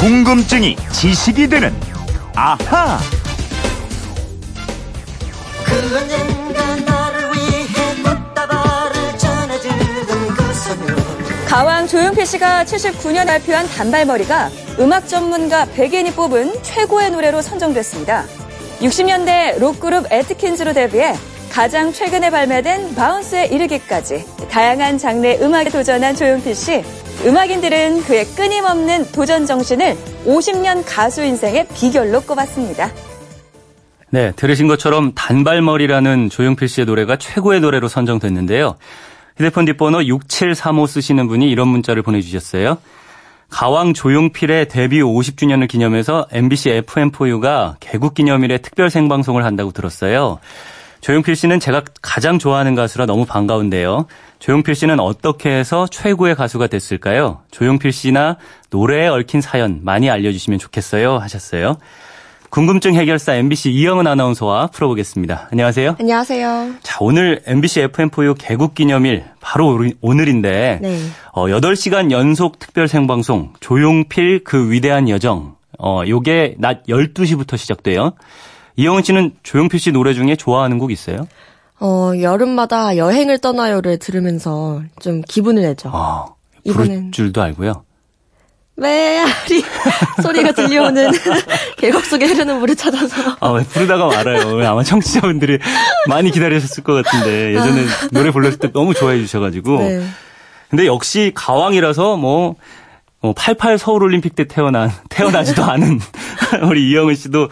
궁금증이 지식이 되는 아하. 가왕 조용필 씨가 79년 발표한 단발머리가 음악 전문가 100인이 뽑은 최고의 노래로 선정됐습니다. 60년대 록그룹 에트킨즈로 데뷔해 가장 최근에 발매된 바운스에 이르기까지 다양한 장르 음악에 도전한 조용필 씨. 음악인들은 그의 끊임없는 도전 정신을 50년 가수 인생의 비결로 꼽았습니다. 네, 들으신 것처럼 단발머리라는 조용필 씨의 노래가 최고의 노래로 선정됐는데요. 휴대폰 뒷번호 6735 쓰시는 분이 이런 문자를 보내주셨어요. 가왕 조용필의 데뷔 50주년을 기념해서 MBC FM4U가 개국 기념일에 특별 생방송을 한다고 들었어요. 조용필 씨는 제가 가장 좋아하는 가수라 너무 반가운데요. 조용필 씨는 어떻게 해서 최고의 가수가 됐을까요? 조용필 씨나 노래에 얽힌 사연 많이 알려주시면 좋겠어요 하셨어요. 궁금증 해결사 MBC 이영은 아나운서와 풀어보겠습니다. 안녕하세요. 안녕하세요. 자, 오늘 MBC FM4U 개국 기념일 바로 오늘인데 네. 어, 8시간 연속 특별 생방송 조용필 그 위대한 여정. 어, 요게 낮 12시부터 시작돼요. 이영은 씨는 조용필 씨 노래 중에 좋아하는 곡 있어요? 어, 여름마다 여행을 떠나요를 들으면서 좀 기분을 내죠. 아, 부를 이번엔- 줄도 알고요. 메아리 소리가 들려오는 계곡 속에 흐르는 물을 찾아서 아, 왜 부르다가 말아요. 왜 아마 청취자분들이 많이 기다리셨을 것 같은데 예전에 노래 불렀을 때 너무 좋아해 주셔가지고. 네. 근데 역시 가왕이라서 뭐, 뭐88 서울올림픽 때 태어난, 태어나지도 않은 우리 이영은 씨도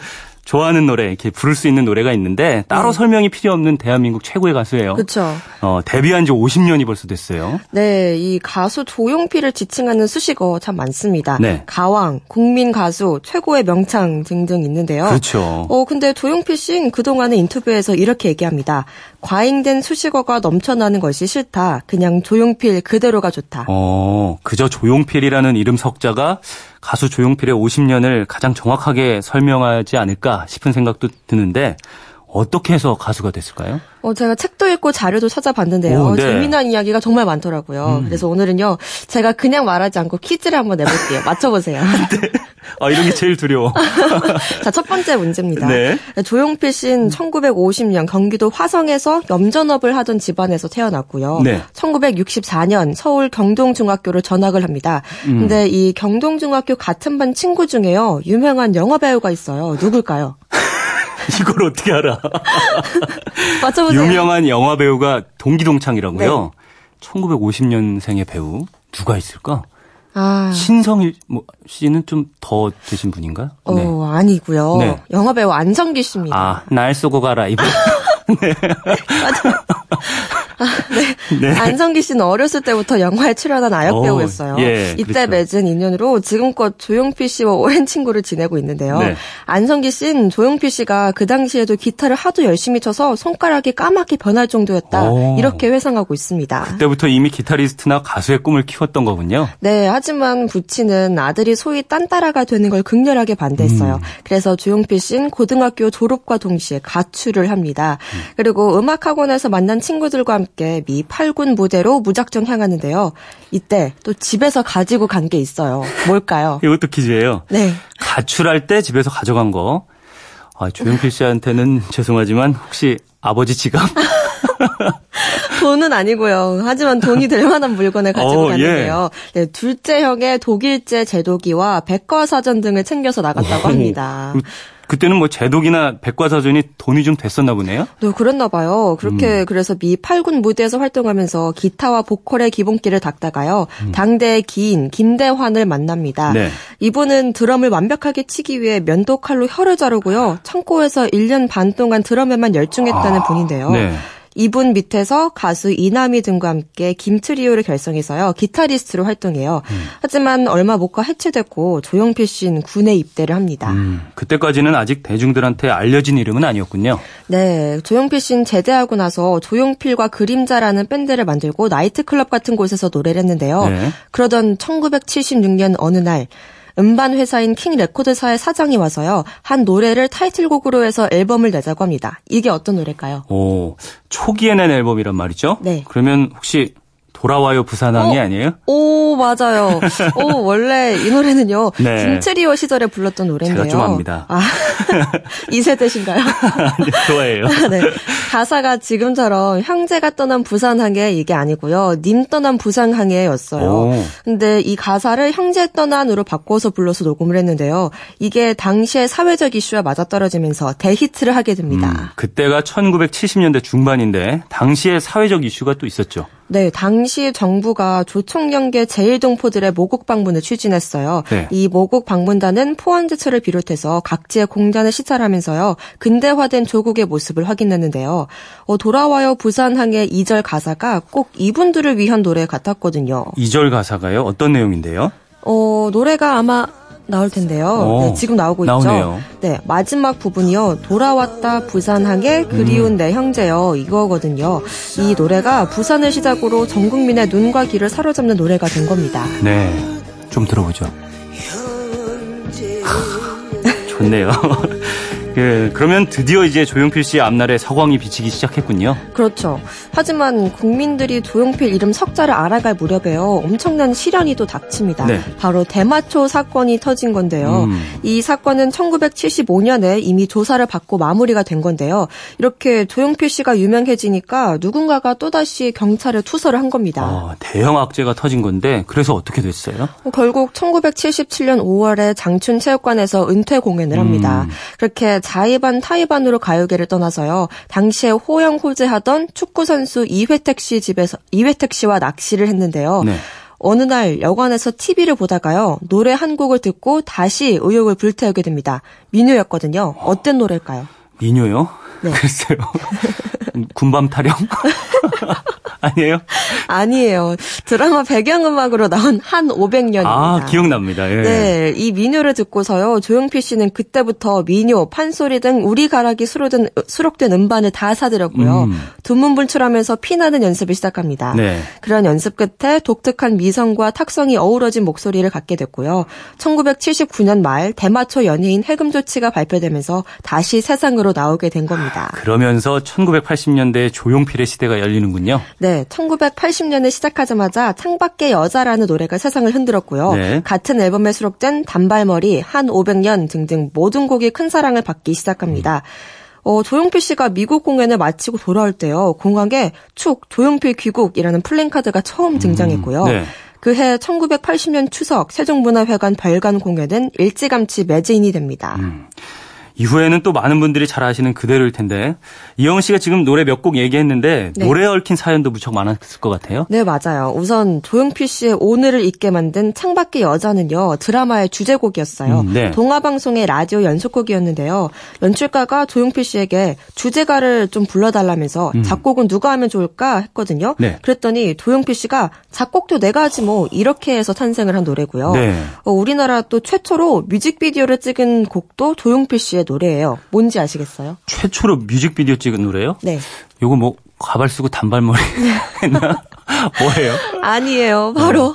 좋아하는 노래, 이렇게 부를 수 있는 노래가 있는데 따로 설명이 필요 없는 대한민국 최고의 가수예요. 그렇죠. 어, 데뷔한 지 50년이 벌써 됐어요. 네, 이 가수 조용필을 지칭하는 수식어 참 많습니다. 네. 가왕, 국민 가수, 최고의 명창 등등 있는데요. 그렇죠. 어, 근데 조용필 씨는 그동안의 인터뷰에서 이렇게 얘기합니다. 과잉된 수식어가 넘쳐나는 것이 싫다. 그냥 조용필 그대로가 좋다. 어, 그저 조용필이라는 이름 석자가 가수 조용필의 50년을 가장 정확하게 설명하지 않을까 싶은 생각도 드는데 어떻게 해서 가수가 됐을까요? 어, 제가 책도 읽고 자료도 찾아봤는데요. 오, 네. 음. 재미난 이야기가 정말 많더라고요. 그래서 오늘은요, 제가 그냥 말하지 않고 퀴즈를 한번 내볼게요. 맞춰보세요. 아, 이런 게 제일 두려워. 자, 첫 번째 문제입니다. 네. 조용필 씨는 1950년 경기도 화성에서 염전업을 하던 집안에서 태어났고요. 네. 1964년 서울 경동중학교를 전학을 합니다. 음. 근데 이 경동중학교 같은 반 친구 중에요. 유명한 영화 배우가 있어요. 누굴까요? 이걸 어떻게 알아? 맞춰보세요. 유명한 영화 배우가 동기동창이라고요. 네. 1950년생의 배우 누가 있을까? 아, 신성일 뭐, 씨는 좀 더 되신 분인가? 어, 아니고요. 네. 영화 배우 안성기 씨입니다. 아, 날 쏘고 가라 이분. 네. 안성기 씨는 어렸을 때부터 영화에 출연한 아역 어, 배우였어요. 예, 이때 그렇죠. 맺은 인연으로 지금껏 조용필 씨와 오랜 친구를 지내고 있는데요. 네. 안성기 씨는 조용필 씨가 그 당시에도 기타를 하도 열심히 쳐서 손가락이 까맣게 변할 정도였다. 오. 이렇게 회상하고 있습니다. 그때부터 이미 기타리스트나 가수의 꿈을 키웠던 거군요. 네, 하지만 부친은 아들이 소위 딴따라가 되는 걸 극렬하게 반대했어요. 음. 그래서 조용필 씨는 고등학교 졸업과 동시에 가출을 합니다. 음. 그리고 음악 학원에서 만난 친구들과 함께 미 8군 무대로 무작정 향하는데요. 이때 또 집에서 가지고 간 게 있어요. 뭘까요? 이것도 퀴즈예요. 네. 가출할 때 집에서 가져간 거. 아, 조용필 씨한테는 죄송하지만 혹시 아버지 지갑? 돈은 아니고요. 하지만 돈이 될 만한 물건을 가지고 어, 갔는데요. 네, 둘째 형의 독일제 제도기와 백과사전 등을 챙겨서 나갔다고 합니다. 그- 그때는 뭐 제독이나 백과사전이 돈이 좀 됐었나 보네요. 네, 그랬나 봐요. 음. 그렇게 그래서 미 8군 무대에서 활동하면서 기타와 보컬의 기본기를 닦다가요. 당대의 기인 김대환을 만납니다. 음. 네. 이분은 드럼을 완벽하게 치기 위해 면도칼로 혀를 자르고요. 창고에서 1년 반 동안 드럼에만 열중했다는 분인데요. 네. 이분 밑에서 가수 이남희 등과 함께 김트리오를 결성해서요. 기타리스트로 활동해요. 음. 하지만 얼마 못 가 해체됐고 조용필 씨는 군에 입대를 합니다. 음, 그때까지는 아직 대중들한테 알려진 이름은 아니었군요. 네, 조용필 씨는 제대하고 나서 조용필과 그림자라는 밴드를 만들고 나이트클럽 같은 곳에서 노래를 했는데요. 네. 그러던 1976년 어느 날 음반 회사인 킹 레코드사의 사장이 와서요. 한 노래를 타이틀곡으로 해서 앨범을 내자고 합니다. 이게 어떤 노래일까요? 오, 초기에 낸 앨범이란 말이죠? 네. 그러면 혹시 돌아와요 부산항에 어? 아니에요? 오, 맞아요. 오, 원래 이 노래는요. 네. 김트리오 시절에 불렀던 노래인데요. 제가 좀 압니다. 아, 이 세대신가요? 아니, 좋아해요. 네. 가사가 지금처럼 형제가 떠난 부산항에 이게 아니고요. 님 떠난 부산항에였어요. 오. 근데 이 가사를 형제 떠난으로 바꿔서 불러서 녹음을 했는데요. 이게 당시의 사회적 이슈와 맞아떨어지면서 대히트를 하게 됩니다. 음, 그때가 1970년대 중반인데 당시에 사회적 이슈가 또 있었죠. 네, 당시 정부가 조총련계 제1동포들의 모국 방문을 추진했어요. 네. 이 모국 방문단은 포항제철을 비롯해서 각지의 공단을 시찰하면서요. 근대화된 조국의 모습을 확인했는데요. 어, 돌아와요 부산항의 2절 가사가 꼭 이분들을 위한 노래 같았거든요. 2절 가사가요? 어떤 내용인데요? 어, 노래가 아마 나올 텐데요. 오, 네, 지금 나오고 나오네요. 있죠. 네, 마지막 부분이요. 돌아왔다 부산항에 그리운 음. 내 형제여 이거거든요. 이 노래가 부산을 시작으로 전 국민의 눈과 귀를 사로잡는 노래가 된 겁니다. 네. 좀 들어보죠. 좋네요. 그, 그러면 드디어 이제 조용필 씨의 앞날에 서광이 비치기 시작했군요. 그렇죠. 하지만 국민들이 조용필 이름 석자를 알아갈 무렵에요. 엄청난 시련이 또 닥칩니다. 네. 바로 대마초 사건이 터진 건데요. 음. 이 사건은 1975년에 이미 조사를 받고 마무리가 된 건데요. 이렇게 조용필 씨가 유명해지니까 누군가가 또다시 경찰에 투서를 한 겁니다. 아, 대형 악재가 터진 건데 그래서 어떻게 됐어요? 결국 1977년 5월에 장춘 체육관에서 은퇴 공연을 합니다. 음. 그렇게 자의반 타의반으로 가요계를 떠나서요. 당시에 호영 호재하던 축구 선수 이회택 씨 집에서 이회택 씨와 낚시를 했는데요. 네. 어느 날 여관에서 TV를 보다가요. 노래 한 곡을 듣고 다시 의욕을 불태우게 됩니다. 민요였거든요. 어떤 노래일까요? 미녀요? 네. 글쎄요. 군밤 타령? 아니에요? 아니에요. 드라마 배경음악으로 나온 한 500년입니다. 아, 기억납니다. 예. 네, 이 민요를 듣고서요. 조용필 씨는 그때부터 민요, 판소리 등 우리 가락이 수록된, 수록된 음반을 다 사들였고요. 음. 두문불출하면서 피나는 연습을 시작합니다. 네. 그런 연습 끝에 독특한 미성과 탁성이 어우러진 목소리를 갖게 됐고요. 1979년 말 대마초 연예인 해금 조치가 발표되면서 다시 세상으로 나오게 된 겁니다. 그러면서 1980 년대 조용필의 시대가 열리는군요. 네, 1980년에 시작하자마자 창밖의 여자라는 노래가 세상을 흔들었고요. 네. 같은 앨범에 수록된 단발머리, 한 500년 등등 모든 곡이 큰 사랑을 받기 시작합니다. 어, 조용필 씨가 미국 공연을 마치고 돌아올 때요. 공항에 축 조용필 귀국이라는 플랜카드가 처음 등장했고요. 네. 그해 1980년 추석 세종문화회관 발간 공연은 일찌감치 매진이 됩니다. 음. 이후에는 또 많은 분들이 잘 아시는 그대로일 텐데 이영은 씨가 지금 노래 몇 곡 얘기했는데 네. 노래에 얽힌 사연도 무척 많았을 것 같아요. 네, 맞아요. 우선 조용필 씨의 오늘을 잊게 만든 창밖의 여자는요. 드라마의 주제곡이었어요. 음, 네. 동화 방송의 라디오 연속곡이었는데요. 연출가가 조용필 씨에게 주제가를 좀 불러달라면서 작곡은 누가 하면 좋을까 했거든요. 음. 네. 그랬더니 조용필 씨가 작곡도 내가 하지 뭐 이렇게 해서 탄생을 한 노래고요. 네. 어, 우리나라 또 최초로 뮤직비디오를 찍은 곡도 조용필 씨의 노래예요. 뭔지 아시겠어요? 최초로 뮤직비디오 찍은 노래요? 네. 요거 뭐 가발 쓰고 단발머리 했나? 뭐예요? 아니에요. 바로. 네.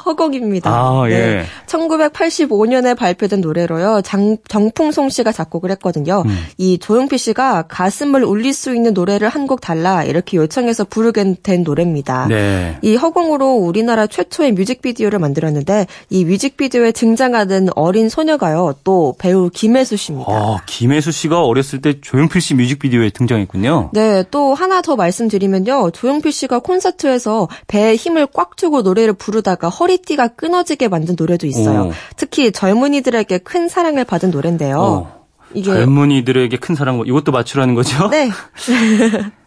아, 예. 1985년에 발표된 노래로요. 장, 정풍송 씨가 작곡을 했거든요. 음. 이 조용필 씨가 가슴을 울릴 수 있는 노래를 한 곡 달라 이렇게 요청해서 부르게 된 노래입니다. 네. 이 허공으로 우리나라 최초의 뮤직비디오를 만들었는데 이 뮤직비디오에 등장하는 어린 소녀가요. 또 배우 김혜수 씨입니다. 아, 김혜수 씨가 어렸을 때 조용필 씨 뮤직비디오에 등장했군요. 네, 또 하나 더 말씀드리면요. 조용필 씨가 콘서트에서 배에 힘을 꽉 주고 노래를 부르다가 허리띠가 끊어지게 만든 노래도 있어요. 오. 특히 젊은이들에게 큰 사랑을 받은 노래인데요. 어, 이게 젊은이들에게 큰 사랑, 이것도 맞추라는 거죠? 네.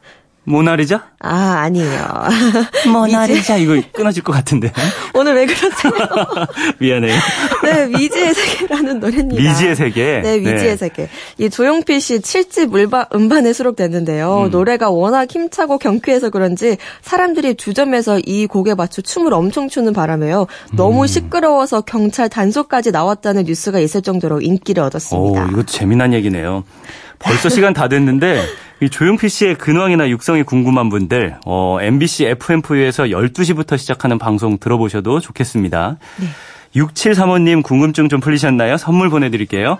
모나리자? 아, 아니에요. 모나리자 이거 끊어질 것 같은데. 오늘 왜 그러세요? 미안해요. 네, 미지의 세계라는 노래입니다. 미지의 세계. 네, 미지의 네. 세계. 이 조용필 씨 7집 음반, 음반에 수록됐는데요. 음. 노래가 워낙 힘차고 경쾌해서 그런지 사람들이 주점에서 이 곡에 맞춰 춤을 엄청 추는 바람에요. 너무 음. 시끄러워서 경찰 단속까지 나왔다는 뉴스가 있을 정도로 인기를 오, 얻었습니다. 이것도 재미난 얘기네요. 벌써 시간 다 됐는데 이 조용필 씨의 근황이나 육성이 궁금한 분들 어, MBC FM4U에서 12시부터 시작하는 방송 들어보셔도 좋겠습니다. 6735님 궁금증 좀 풀리셨나요? 선물 보내드릴게요.